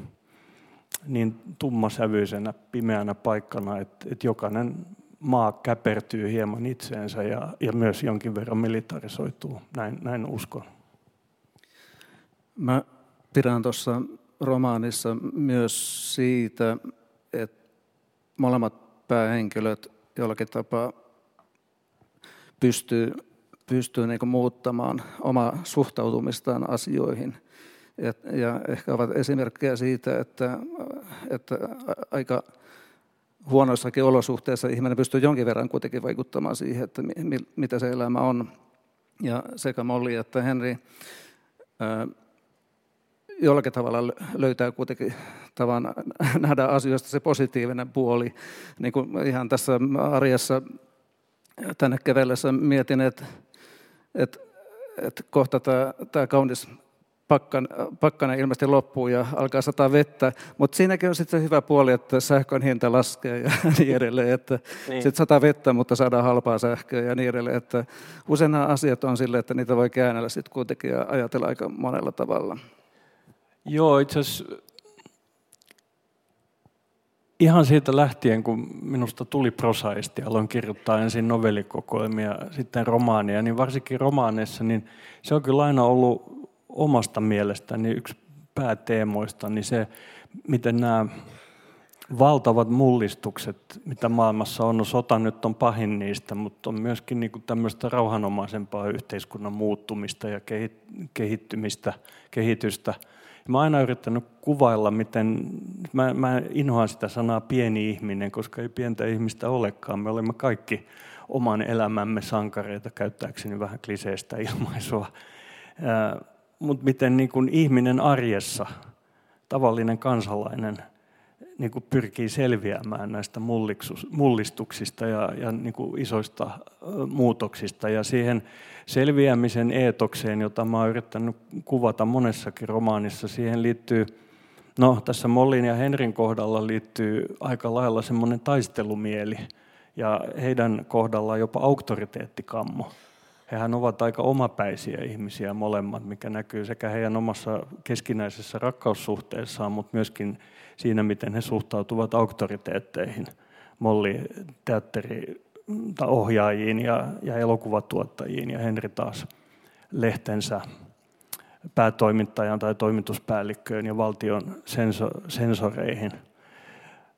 niin tummasävyisenä, pimeänä paikkana, että, että jokainen maa käpertyy hieman itseensä ja, ja myös jonkin verran militarisoituu. Näin, näin uskon. Mä pidän tuossa romaanissa myös siitä, että molemmat päähenkilöt jollakin tapaa pystyy, pystyy niin muuttamaan omaa suhtautumistaan asioihin. Ja, ja ehkä ovat esimerkkejä siitä, että, että aika huonoissakin olosuhteissa ihminen pystyy jonkin verran kuitenkin vaikuttamaan siihen, että mi, mitä se elämä on. Ja sekä Molli että Henri jollakin tavalla löytää kuitenkin tavan nähdä asioista se positiivinen puoli. Niin kuin ihan tässä arjessa tänne kevellessä mietin, että, että, että kohta tämä, tämä kaunis pakkan, pakkanen ilmeisesti loppuu ja alkaa sataa vettä, mutta siinäkin on sitten hyvä puoli, että sähkön hinta laskee ja <laughs> niin edelleen, että niin. sitten sataa vettä, mutta saadaan halpaa sähköä ja niin edelleen, että usein nämä asiat on sille, että niitä voi käännellä sitten kuitenkin ja ajatella aika monella tavalla. Joo, itse asiassa ihan siitä lähtien, kun minusta tuli prosaisti, aloin kirjoittaa ensin novellikokoelmia, sitten romaania, niin varsinkin romaaneissa, niin se on kyllä aina ollut omasta mielestäni yksi pääteemoista, niin se, miten nämä valtavat mullistukset, mitä maailmassa on, no sota nyt on pahin niistä, mutta on myöskin niin tämmöistä rauhanomaisempaa yhteiskunnan muuttumista ja kehittymistä, kehitystä. Mä oon aina yrittänyt kuvailla, miten, mä, mä inhoan sitä sanaa pieni ihminen, koska ei pientä ihmistä olekaan. Me olemme kaikki oman elämämme sankareita, käyttääkseni vähän kliseistä ilmaisua mutta miten niin kuin ihminen arjessa, tavallinen kansalainen, niin kuin pyrkii selviämään näistä mullistuksista ja, ja niin kuin isoista muutoksista. Ja siihen selviämisen eetokseen, jota mä oon yrittänyt kuvata monessakin romaanissa, siihen liittyy, no tässä Mollin ja Henrin kohdalla liittyy aika lailla semmoinen taistelumieli ja heidän kohdallaan jopa auktoriteettikammo hehän ovat aika omapäisiä ihmisiä molemmat, mikä näkyy sekä heidän omassa keskinäisessä rakkaussuhteessaan, mutta myöskin siinä, miten he suhtautuvat auktoriteetteihin, Molli teatteri ohjaajiin ja, ja elokuvatuottajiin ja Henri taas lehtensä päätoimittajan tai toimituspäällikköön ja valtion senso, sensoreihin.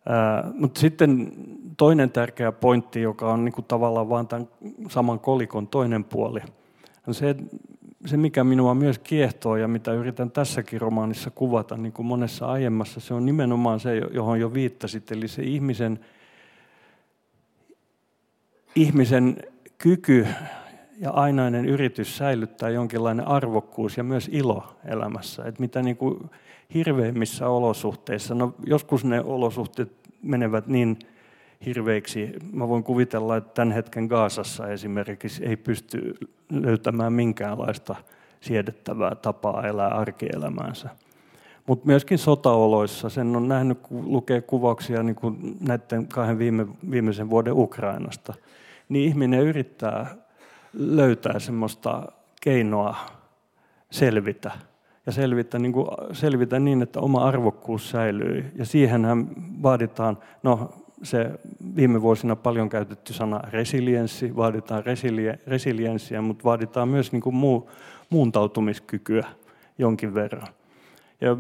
Ää, mutta sitten toinen tärkeä pointti, joka on niin kuin tavallaan vain tämän saman kolikon toinen puoli, on se, se, mikä minua myös kiehtoo ja mitä yritän tässäkin romaanissa kuvata, niin kuin monessa aiemmassa, se on nimenomaan se, johon jo viittasit, eli se ihmisen, ihmisen kyky ja ainainen yritys säilyttää jonkinlainen arvokkuus ja myös ilo elämässä. Että mitä niin kuin hirveimmissä olosuhteissa, no joskus ne olosuhteet menevät niin hirveiksi. Mä voin kuvitella, että tämän hetken Gaasassa esimerkiksi ei pysty löytämään minkäänlaista siedettävää tapaa elää arkielämäänsä. Mutta myöskin sotaoloissa, sen on nähnyt, kun lukee kuvauksia niin kuin näiden kahden viime, viimeisen vuoden Ukrainasta, niin ihminen yrittää löytää semmoista keinoa selvitä. Ja selvitä niin, kuin, selvitä niin, että oma arvokkuus säilyy. Ja siihenhän vaaditaan, no se viime vuosina paljon käytetty sana resilienssi, vaaditaan resilie, resilienssiä, mutta vaaditaan myös niin kuin muu, muuntautumiskykyä jonkin verran. Ja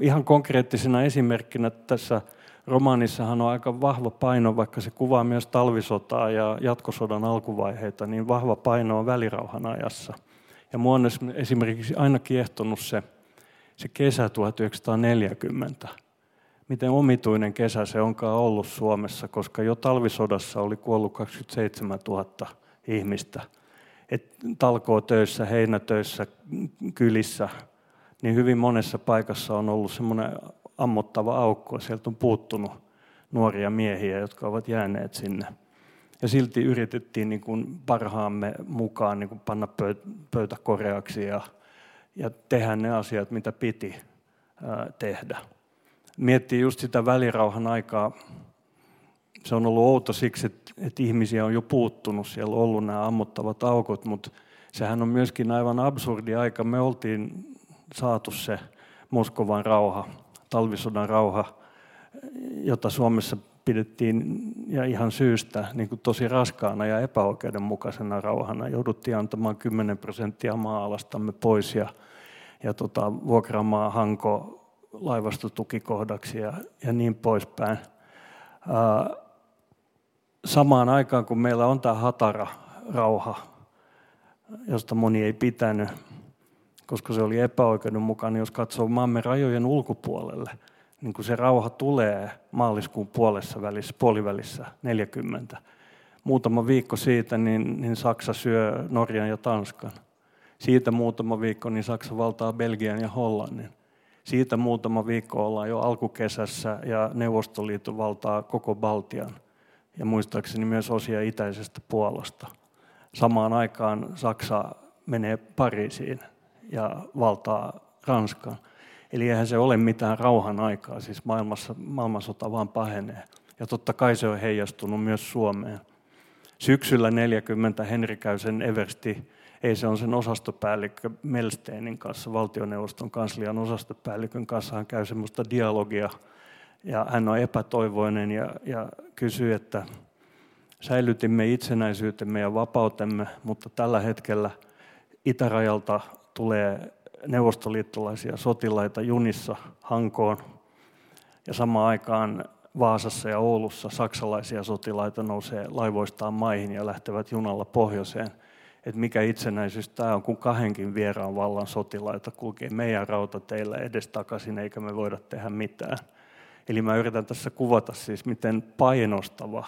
ihan konkreettisena esimerkkinä tässä romaanissahan on aika vahva paino, vaikka se kuvaa myös talvisotaa ja jatkosodan alkuvaiheita, niin vahva paino on välirauhan ajassa. Ja mua on esimerkiksi aina kiehtonut se, se kesä 1940, miten omituinen kesä se onkaan ollut Suomessa, koska jo talvisodassa oli kuollut 27 000 ihmistä. Et talkoo töissä, heinätöissä, kylissä, niin hyvin monessa paikassa on ollut semmoinen ammottava aukko. Sieltä on puuttunut nuoria miehiä, jotka ovat jääneet sinne. Ja silti yritettiin niin kuin parhaamme mukaan niin kuin panna pöytä koreaksi ja, ja tehdä ne asiat, mitä piti ää, tehdä miettii just sitä välirauhan aikaa, se on ollut outo siksi, että, että ihmisiä on jo puuttunut, siellä on ollut nämä ammottavat aukot, mutta sehän on myöskin aivan absurdi aika. Me oltiin saatu se Moskovan rauha, talvisodan rauha, jota Suomessa pidettiin ja ihan syystä niin kuin tosi raskaana ja epäoikeudenmukaisena rauhana. Jouduttiin antamaan 10 prosenttia maa-alastamme pois ja, ja tota, vuokraamaan Hanko laivastotukikohdaksi ja, ja niin poispäin. samaan aikaan, kun meillä on tämä hatara rauha, josta moni ei pitänyt, koska se oli epäoikeudenmukainen, jos katsoo maamme rajojen ulkopuolelle, niin kun se rauha tulee maaliskuun puolessa välissä, puolivälissä 40. Muutama viikko siitä, niin, niin Saksa syö Norjan ja Tanskan. Siitä muutama viikko, niin Saksa valtaa Belgian ja Hollannin Siitä muutama viikko ollaan jo alkukesässä ja Neuvostoliitto valtaa koko Baltian ja muistaakseni myös osia itäisestä Puolasta. Samaan aikaan Saksa menee Pariisiin ja valtaa Ranskan. Eli eihän se ole mitään rauhan aikaa, siis maailmassa, maailmansota vaan pahenee. Ja totta kai se on heijastunut myös Suomeen. Syksyllä 40 Henrikäysen Eversti, ei se on sen osastopäällikkö Melsteinin kanssa, valtioneuvoston kanslian osastopäällikön kanssa, hän käy semmoista dialogia. Ja hän on epätoivoinen ja, ja kysyy, että säilytimme itsenäisyytemme ja vapautemme, mutta tällä hetkellä itärajalta tulee neuvostoliittolaisia sotilaita junissa Hankoon ja samaan aikaan Vaasassa ja Oulussa saksalaisia sotilaita nousee laivoistaan maihin ja lähtevät junalla pohjoiseen. Että mikä itsenäisyys tämä on, kun kahdenkin vieraan vallan sotilaita kulkee meidän rautateillä edes takaisin, eikä me voida tehdä mitään. Eli mä yritän tässä kuvata siis, miten painostava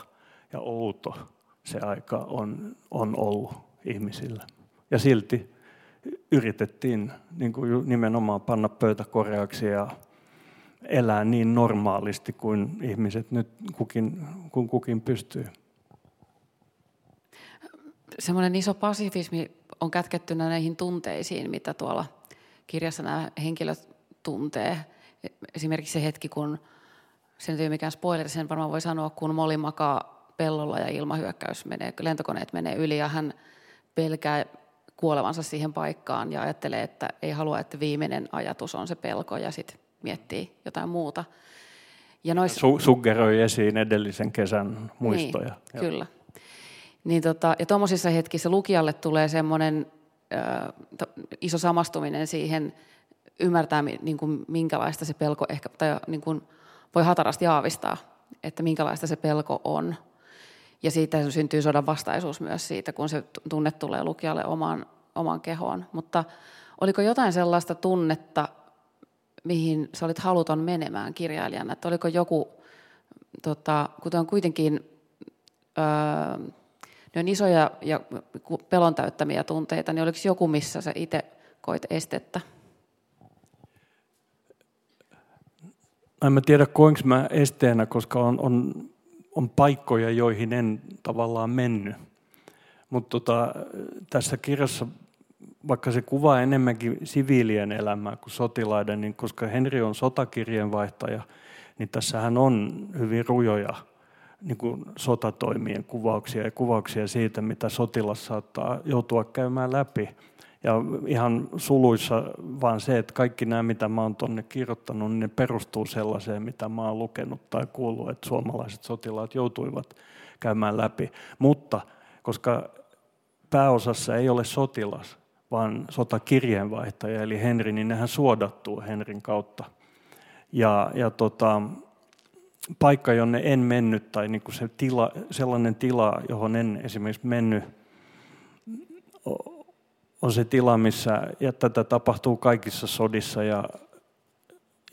ja outo se aika on, on ollut ihmisillä. Ja silti yritettiin niin kuin nimenomaan panna pöytä koreaksi ja elää niin normaalisti kuin ihmiset nyt kukin, kun kukin pystyy. Semmoinen iso pasifismi on kätkettynä näihin tunteisiin, mitä tuolla kirjassa nämä henkilöt tuntee. Esimerkiksi se hetki, kun se nyt ei ole mikään spoiler, sen varmaan voi sanoa, kun Molly makaa pellolla ja ilmahyökkäys menee, lentokoneet menee yli ja hän pelkää kuolevansa siihen paikkaan ja ajattelee, että ei halua, että viimeinen ajatus on se pelko ja sitten miettii jotain muuta. Ja nois... Su- suggeroi esiin edellisen kesän muistoja. Niin, kyllä. Niin tota, ja tuommoisissa hetkissä lukijalle tulee semmoinen iso samastuminen siihen, ymmärtää niin kuin, minkälaista se pelko ehkä, tai niin kuin, voi hatarasti aavistaa, että minkälaista se pelko on. Ja siitä syntyy sodan vastaisuus myös siitä, kun se tunne tulee lukijalle omaan, omaan kehoon. Mutta oliko jotain sellaista tunnetta, mihin sä olit haluton menemään kirjailijana? Että oliko joku, tota, kuten kuitenkin öö, ne on isoja ja pelon täyttämiä tunteita, niin oliko joku, missä sä itse koit estettä? En mä tiedä, koinko mä esteenä, koska on, on on paikkoja, joihin en tavallaan mennyt. Mutta tota, tässä kirjassa, vaikka se kuvaa enemmänkin siviilien elämää kuin sotilaiden, niin koska Henri on sotakirjeenvaihtaja, niin tässähän on hyvin rujoja niin kuin sotatoimien kuvauksia ja kuvauksia siitä, mitä sotilas saattaa joutua käymään läpi. Ja ihan suluissa vaan se, että kaikki nämä, mitä mä oon tuonne kirjoittanut, niin ne perustuu sellaiseen, mitä mä oon lukenut tai kuullut, että suomalaiset sotilaat joutuivat käymään läpi. Mutta koska pääosassa ei ole sotilas, vaan sotakirjeenvaihtaja, eli Henri, niin nehän suodattuu Henrin kautta. Ja, ja tota, paikka, jonne en mennyt, tai niin kuin se tila, sellainen tila, johon en esimerkiksi mennyt, on se tila, missä, ja tätä tapahtuu kaikissa sodissa ja,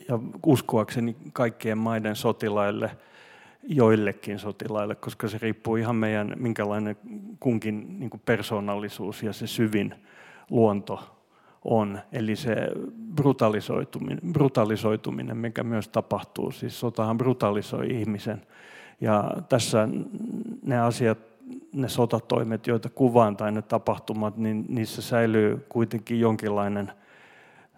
ja uskoakseni kaikkien maiden sotilaille, joillekin sotilaille, koska se riippuu ihan meidän, minkälainen kunkin niin persoonallisuus ja se syvin luonto on. Eli se brutalisoituminen, brutalisoituminen, mikä myös tapahtuu. Siis sotahan brutalisoi ihmisen. Ja tässä ne asiat ne sotatoimet, joita kuvaan tai ne tapahtumat, niin niissä säilyy kuitenkin jonkinlainen,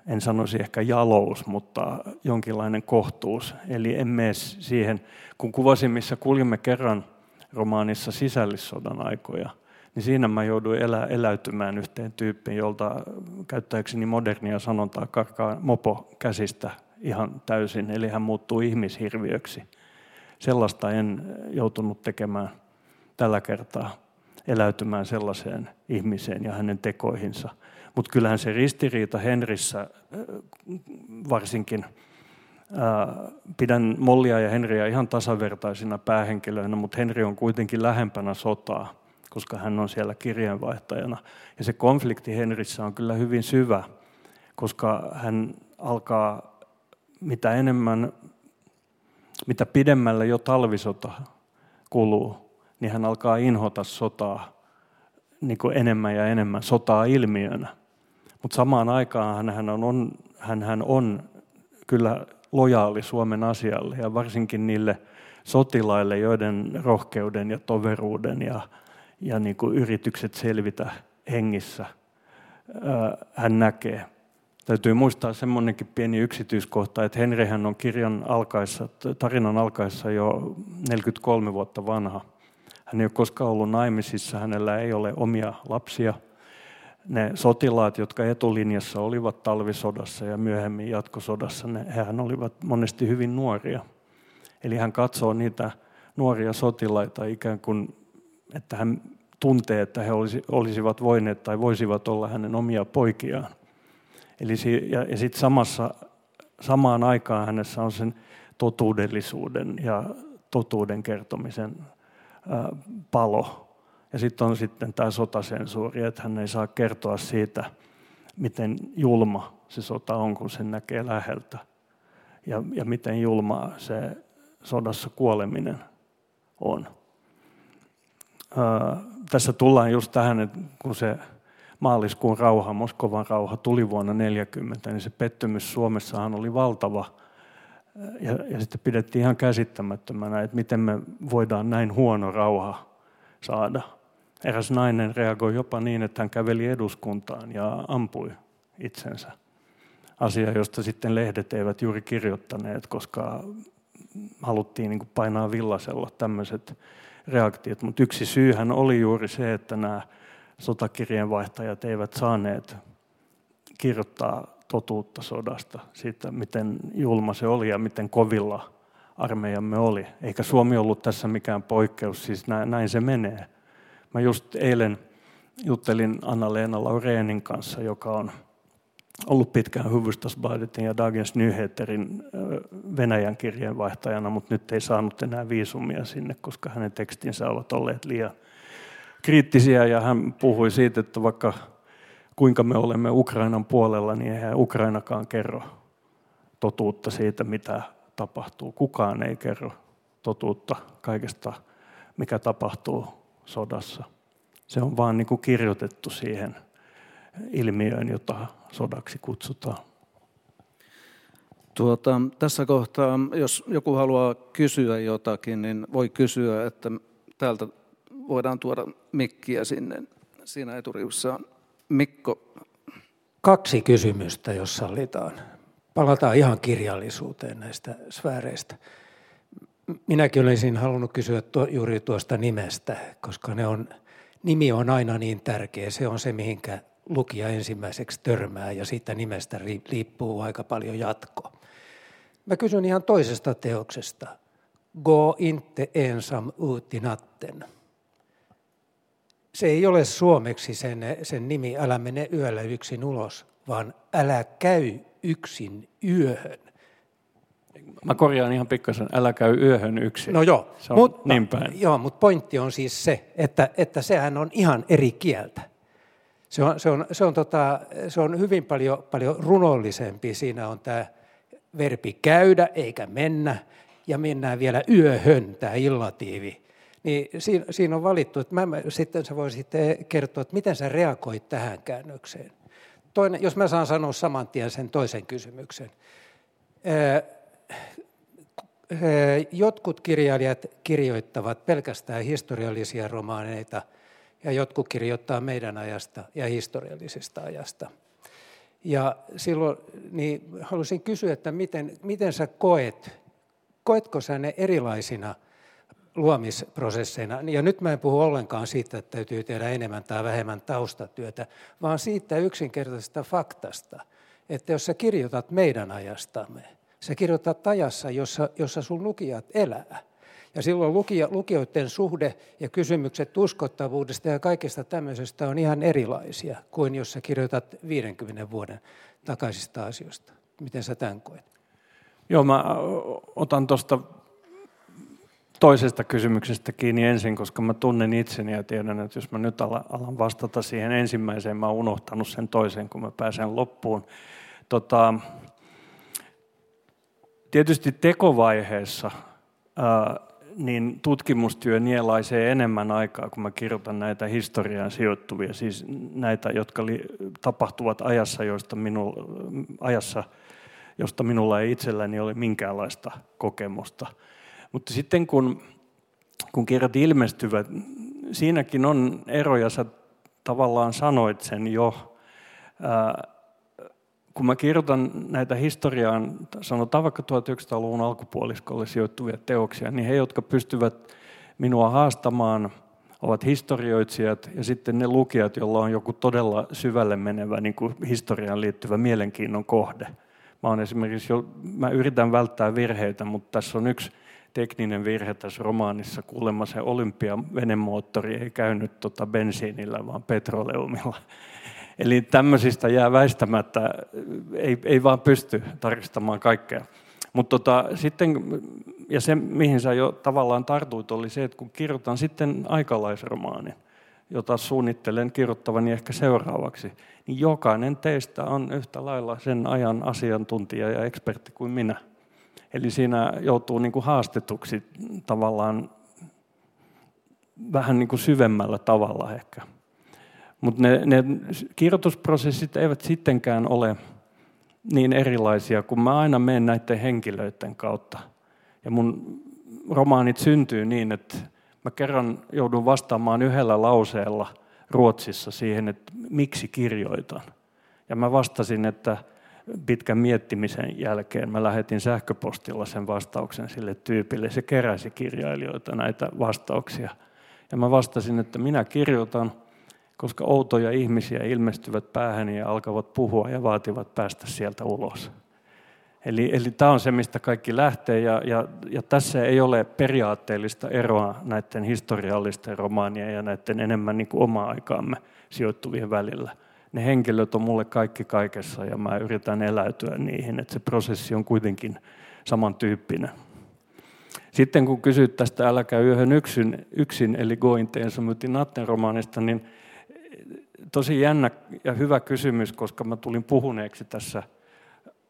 en sanoisi ehkä jalous, mutta jonkinlainen kohtuus. Eli en mene siihen, kun kuvasin, missä kuljimme kerran romaanissa sisällissodan aikoja, niin siinä mä jouduin elä, eläytymään yhteen tyyppiin, jolta käyttäjäkseni modernia sanontaa karkaa mopo käsistä ihan täysin, eli hän muuttuu ihmishirviöksi. Sellaista en joutunut tekemään tällä kertaa eläytymään sellaiseen ihmiseen ja hänen tekoihinsa. Mutta kyllähän se ristiriita Henrissä äh, varsinkin, äh, pidän Mollia ja Henriä ihan tasavertaisina päähenkilöinä, mutta Henri on kuitenkin lähempänä sotaa, koska hän on siellä kirjeenvaihtajana. Ja se konflikti Henrissä on kyllä hyvin syvä, koska hän alkaa mitä enemmän, mitä pidemmälle jo talvisota kuluu, niin hän alkaa inhota sotaa niin kuin enemmän ja enemmän sotaa ilmiönä. Mutta samaan aikaan hän on, hän, hän on kyllä lojaali Suomen asialle ja varsinkin niille sotilaille, joiden rohkeuden ja toveruuden ja, ja niin kuin yritykset selvitä hengissä hän näkee. Täytyy muistaa semmoinenkin pieni yksityiskohta, että Henrihän on kirjan alkaessa, tarinan alkaessa jo 43 vuotta vanha. Hän ei ole koskaan ollut naimisissa, hänellä ei ole omia lapsia. Ne sotilaat, jotka etulinjassa olivat talvisodassa ja myöhemmin jatkosodassa, ne, hän olivat monesti hyvin nuoria. Eli hän katsoo niitä nuoria sotilaita ikään kuin, että hän tuntee, että he olisivat voineet tai voisivat olla hänen omia poikiaan. Eli ja, ja sitten samassa, samaan aikaan hänessä on sen totuudellisuuden ja totuuden kertomisen ää, palo. Ja sitten on sitten tämä sotasensuuri, että hän ei saa kertoa siitä, miten julma se sota on, kun sen näkee läheltä. Ja, ja miten julmaa se sodassa kuoleminen on. Tässä tullaan just tähän, että kun se maaliskuun rauha, Moskovan rauha tuli vuonna 1940, niin se pettymys Suomessahan oli valtava. Ja, ja sitten pidettiin ihan käsittämättömänä, että miten me voidaan näin huono rauha saada. Eräs nainen reagoi jopa niin, että hän käveli eduskuntaan ja ampui itsensä. Asia, josta sitten lehdet eivät juuri kirjoittaneet, koska haluttiin niin painaa villasella tämmöiset reaktiot. Mutta yksi syyhän oli juuri se, että nämä sotakirjeenvaihtajat eivät saaneet kirjoittaa totuutta sodasta, siitä miten julma se oli ja miten kovilla armeijamme oli. Eikä Suomi ollut tässä mikään poikkeus, siis näin se menee. Mä just eilen juttelin Anna-Leena Laureenin kanssa, joka on ollut pitkään Hufvudstadsbladetin ja Dagens Nyheterin Venäjän kirjeenvaihtajana, mutta nyt ei saanut enää viisumia sinne, koska hänen tekstinsä ovat olleet liian kriittisiä ja hän puhui siitä, että vaikka kuinka me olemme Ukrainan puolella, niin eihän Ukrainakaan kerro totuutta siitä, mitä tapahtuu. Kukaan ei kerro totuutta kaikesta, mikä tapahtuu sodassa. Se on vaan niin kuin kirjoitettu siihen ilmiöön, jota sodaksi kutsutaan. Tuota, tässä kohtaa, jos joku haluaa kysyä jotakin, niin voi kysyä, että täältä voidaan tuoda mikkiä sinne. Siinä eturiussa on Mikko. Kaksi kysymystä, jos sallitaan. Palataan ihan kirjallisuuteen näistä sfääreistä. Minäkin olisin halunnut kysyä tuo, juuri tuosta nimestä, koska ne on, nimi on aina niin tärkeä. Se on se, mihinkä lukija ensimmäiseksi törmää ja siitä nimestä riippuu aika paljon jatko. Mä kysyn ihan toisesta teoksesta. Go inte ensam ut i natten. Se ei ole suomeksi sen, sen nimi, älä mene yöllä yksin ulos, vaan älä käy yksin yöhön. Mä korjaan ihan pikkasen, älä käy yöhön yksin. No joo, mutta, niin päin. Joo, mutta pointti on siis se, että, että sehän on ihan eri kieltä. Se on, se on, se on, tota, se on hyvin paljon, paljon runollisempi. Siinä on tämä verbi käydä eikä mennä, ja mennään vielä yöhön, tämä illatiivi. Niin siinä, siinä on valittu, että mä, sitten sä voisit kertoa, että miten sä reagoit tähän käännökseen. Toinen, jos mä saan sanoa saman tien sen toisen kysymyksen. Jotkut kirjailijat kirjoittavat pelkästään historiallisia romaaneita – ja jotkut kirjoittaa meidän ajasta ja historiallisesta ajasta. Ja silloin niin haluaisin kysyä, että miten, miten sä koet, koetko sä ne erilaisina luomisprosesseina? Ja nyt mä en puhu ollenkaan siitä, että täytyy tehdä enemmän tai vähemmän taustatyötä, vaan siitä yksinkertaisesta faktasta, että jos sä kirjoitat meidän ajastamme, sä kirjoitat ajassa, jossa, jossa sun lukijat elää, ja silloin lukio, lukijoiden suhde ja kysymykset uskottavuudesta ja kaikesta tämmöisestä on ihan erilaisia kuin jos sä kirjoitat 50 vuoden takaisista asioista. Miten sä tämän koet? Joo, mä otan tuosta toisesta kysymyksestä kiinni ensin, koska mä tunnen itseni ja tiedän, että jos mä nyt alan vastata siihen ensimmäiseen, mä oon unohtanut sen toisen, kun mä pääsen loppuun. Tota, tietysti tekovaiheessa niin tutkimustyö nielaisee enemmän aikaa, kun mä kirjoitan näitä historiaan sijoittuvia, siis näitä, jotka li, tapahtuvat ajassa, joista minu, ajassa, josta minulla ei itselläni ole minkäänlaista kokemusta. Mutta sitten kun, kun kirjat ilmestyvät, siinäkin on eroja, sä tavallaan sanoit sen jo. Kun mä kirjoitan näitä historiaan, sanotaan vaikka 1900-luvun alkupuoliskolle sijoittuvia teoksia, niin he, jotka pystyvät minua haastamaan, ovat historioitsijat ja sitten ne lukijat, joilla on joku todella syvälle menevä niin kuin historiaan liittyvä mielenkiinnon kohde. Mä, on esimerkiksi jo, mä yritän välttää virheitä, mutta tässä on yksi tekninen virhe tässä romaanissa. Kuulemma se olympiavenemoottori ei käynyt tota bensiinillä, vaan petroleumilla. Eli tämmöisistä jää väistämättä, ei, ei vaan pysty tarkistamaan kaikkea. Mutta tota, sitten, ja se mihin sä jo tavallaan tartuit, oli se, että kun kirjoitan sitten aikalaisromaanin, jota suunnittelen kirjoittavani ehkä seuraavaksi, niin jokainen teistä on yhtä lailla sen ajan asiantuntija ja ekspertti kuin minä. Eli siinä joutuu niin kuin haastetuksi tavallaan vähän niin kuin syvemmällä tavalla ehkä. Mutta ne, ne kirjoitusprosessit eivät sittenkään ole niin erilaisia, kun mä aina menen näiden henkilöiden kautta. Ja mun romaanit syntyy niin, että mä kerran joudun vastaamaan yhdellä lauseella Ruotsissa siihen, että miksi kirjoitan. Ja mä vastasin, että pitkän miettimisen jälkeen mä lähetin sähköpostilla sen vastauksen sille tyypille. Se keräsi kirjailijoita näitä vastauksia. Ja mä vastasin, että minä kirjoitan, koska outoja ihmisiä ilmestyvät päähäni ja alkavat puhua ja vaativat päästä sieltä ulos. Eli, eli tämä on se, mistä kaikki lähtee, ja, ja, ja tässä ei ole periaatteellista eroa näiden historiallisten romaanien ja näiden enemmän niin kuin omaa aikaamme sijoittuvien välillä ne henkilöt on mulle kaikki kaikessa ja mä yritän eläytyä niihin, että se prosessi on kuitenkin samantyyppinen. Sitten kun kysyt tästä Äläkä yöhön yksin, yksin eli Gointeen Samutin Natten romaanista, niin tosi jännä ja hyvä kysymys, koska mä tulin puhuneeksi tässä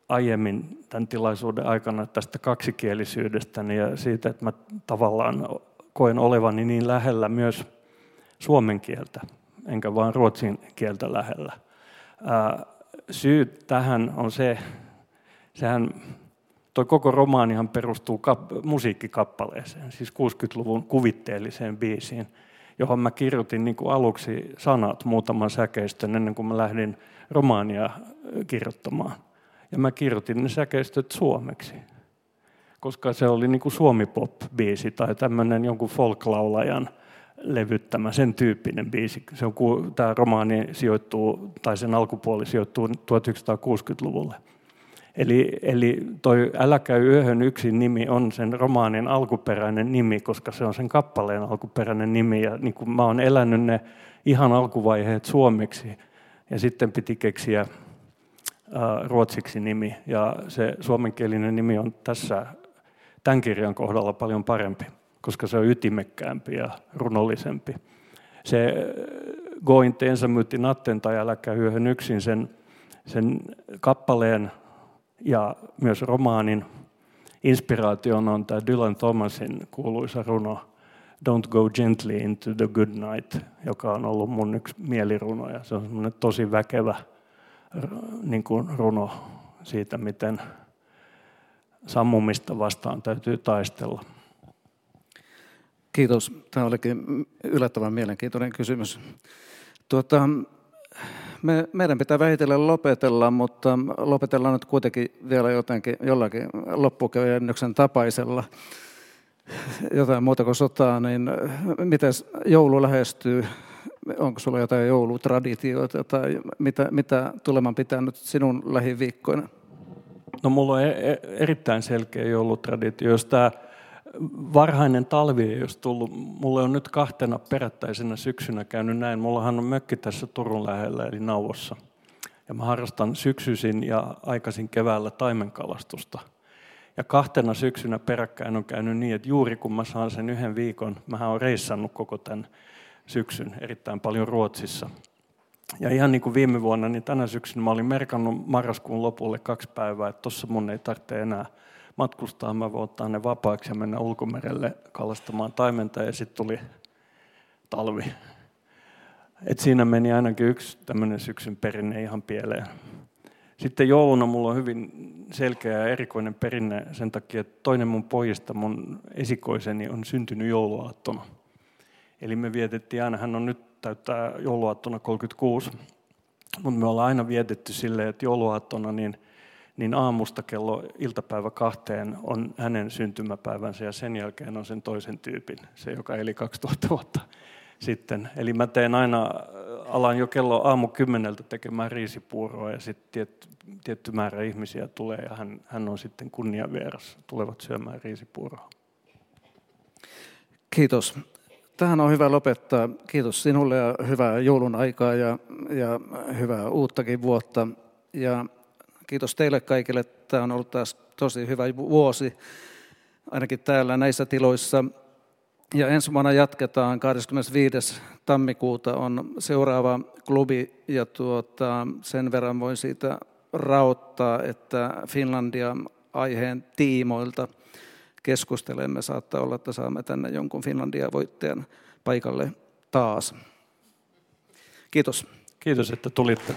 aiemmin tämän tilaisuuden aikana tästä kaksikielisyydestä ja siitä, että mä tavallaan koen olevani niin lähellä myös suomen kieltä enkä vain ruotsin kieltä lähellä. Syy tähän on se, sehän, toi koko romaanihan perustuu kap, musiikkikappaleeseen, siis 60-luvun kuvitteelliseen biisiin, johon mä kirjoitin niin kuin aluksi sanat muutaman säkeistön ennen kuin mä lähdin romaania kirjoittamaan. Ja mä kirjoitin ne säkeistöt suomeksi, koska se oli niin kuin suomipop-biisi tai tämmöinen jonkun folklaulajan levyttämä, sen tyyppinen biisi. Se on, tämä romaani sijoittuu, tai sen alkupuoli sijoittuu 1960-luvulle. Eli, eli toi Älä käy yöhön yksin nimi on sen romaanin alkuperäinen nimi, koska se on sen kappaleen alkuperäinen nimi. Ja niin kuin mä oon elänyt ne ihan alkuvaiheet suomeksi, ja sitten piti keksiä ää, ruotsiksi nimi. Ja se suomenkielinen nimi on tässä tämän kirjan kohdalla paljon parempi koska se on ytimekkäämpi ja runollisempi. Se Going Tensa myytti natten tai Äläkä yöhön yksin sen, sen kappaleen ja myös romaanin inspiraationa on tämä Dylan Thomasin kuuluisa runo Don't go gently into the good night, joka on ollut mun yksi mieliruno ja se on semmoinen tosi väkevä niin kuin runo siitä, miten sammumista vastaan täytyy taistella. Kiitos. Tämä olikin yllättävän mielenkiintoinen kysymys. Tuota, me, meidän pitää vähitellen lopetella, mutta lopetellaan nyt kuitenkin vielä jotenkin jollakin loppukevennyksen tapaisella. Jotain muuta kuin sotaa, niin miten joulu lähestyy? Onko sulla jotain joulutraditioita tai mitä, mitä tuleman pitää nyt sinun lähiviikkoina? No mulla on e-, e-, erittäin selkeä joulutraditio. Jos tämä varhainen talvi ei olisi tullut. Mulle on nyt kahtena perättäisenä syksynä käynyt näin. Mullahan on mökki tässä Turun lähellä, eli Nauvossa. Ja mä harrastan syksyisin ja aikaisin keväällä taimenkalastusta. Ja kahtena syksynä peräkkäin on käynyt niin, että juuri kun mä saan sen yhden viikon, mä oon reissannut koko tämän syksyn erittäin paljon Ruotsissa. Ja ihan niin kuin viime vuonna, niin tänä syksynä mä olin merkannut marraskuun lopulle kaksi päivää, että tuossa mun ei tarvitse enää matkustaa, mä voin ottaa ne vapaaksi ja mennä ulkomerelle kalastamaan taimenta ja sitten tuli talvi. Et siinä meni ainakin yksi tämmöinen syksyn perinne ihan pieleen. Sitten jouluna mulla on hyvin selkeä ja erikoinen perinne sen takia, että toinen mun pojista, mun esikoiseni, on syntynyt jouluaattona. Eli me vietettiin aina, hän on nyt täyttää jouluaattona 36, mutta me ollaan aina vietetty silleen, että jouluaattona niin, niin aamusta kello iltapäivä kahteen on hänen syntymäpäivänsä ja sen jälkeen on sen toisen tyypin, se joka eli 2000 vuotta sitten. Eli mä teen aina, alan jo kello aamu kymmeneltä tekemään riisipuuroa ja sitten tiet, tietty määrä ihmisiä tulee ja hän, hän on sitten kunniavieras, tulevat syömään riisipuuroa. Kiitos. Tähän on hyvä lopettaa. Kiitos sinulle ja hyvää joulun aikaa ja, ja hyvää uuttakin vuotta. Ja kiitos teille kaikille. Tämä on ollut taas tosi hyvä vuosi, ainakin täällä näissä tiloissa. Ja ensi vuonna jatketaan 25. tammikuuta on seuraava klubi ja tuota, sen verran voin siitä rauttaa, että Finlandia aiheen tiimoilta keskustelemme. Saattaa olla, että saamme tänne jonkun Finlandia-voittajan paikalle taas. Kiitos. Kiitos, että tulitte.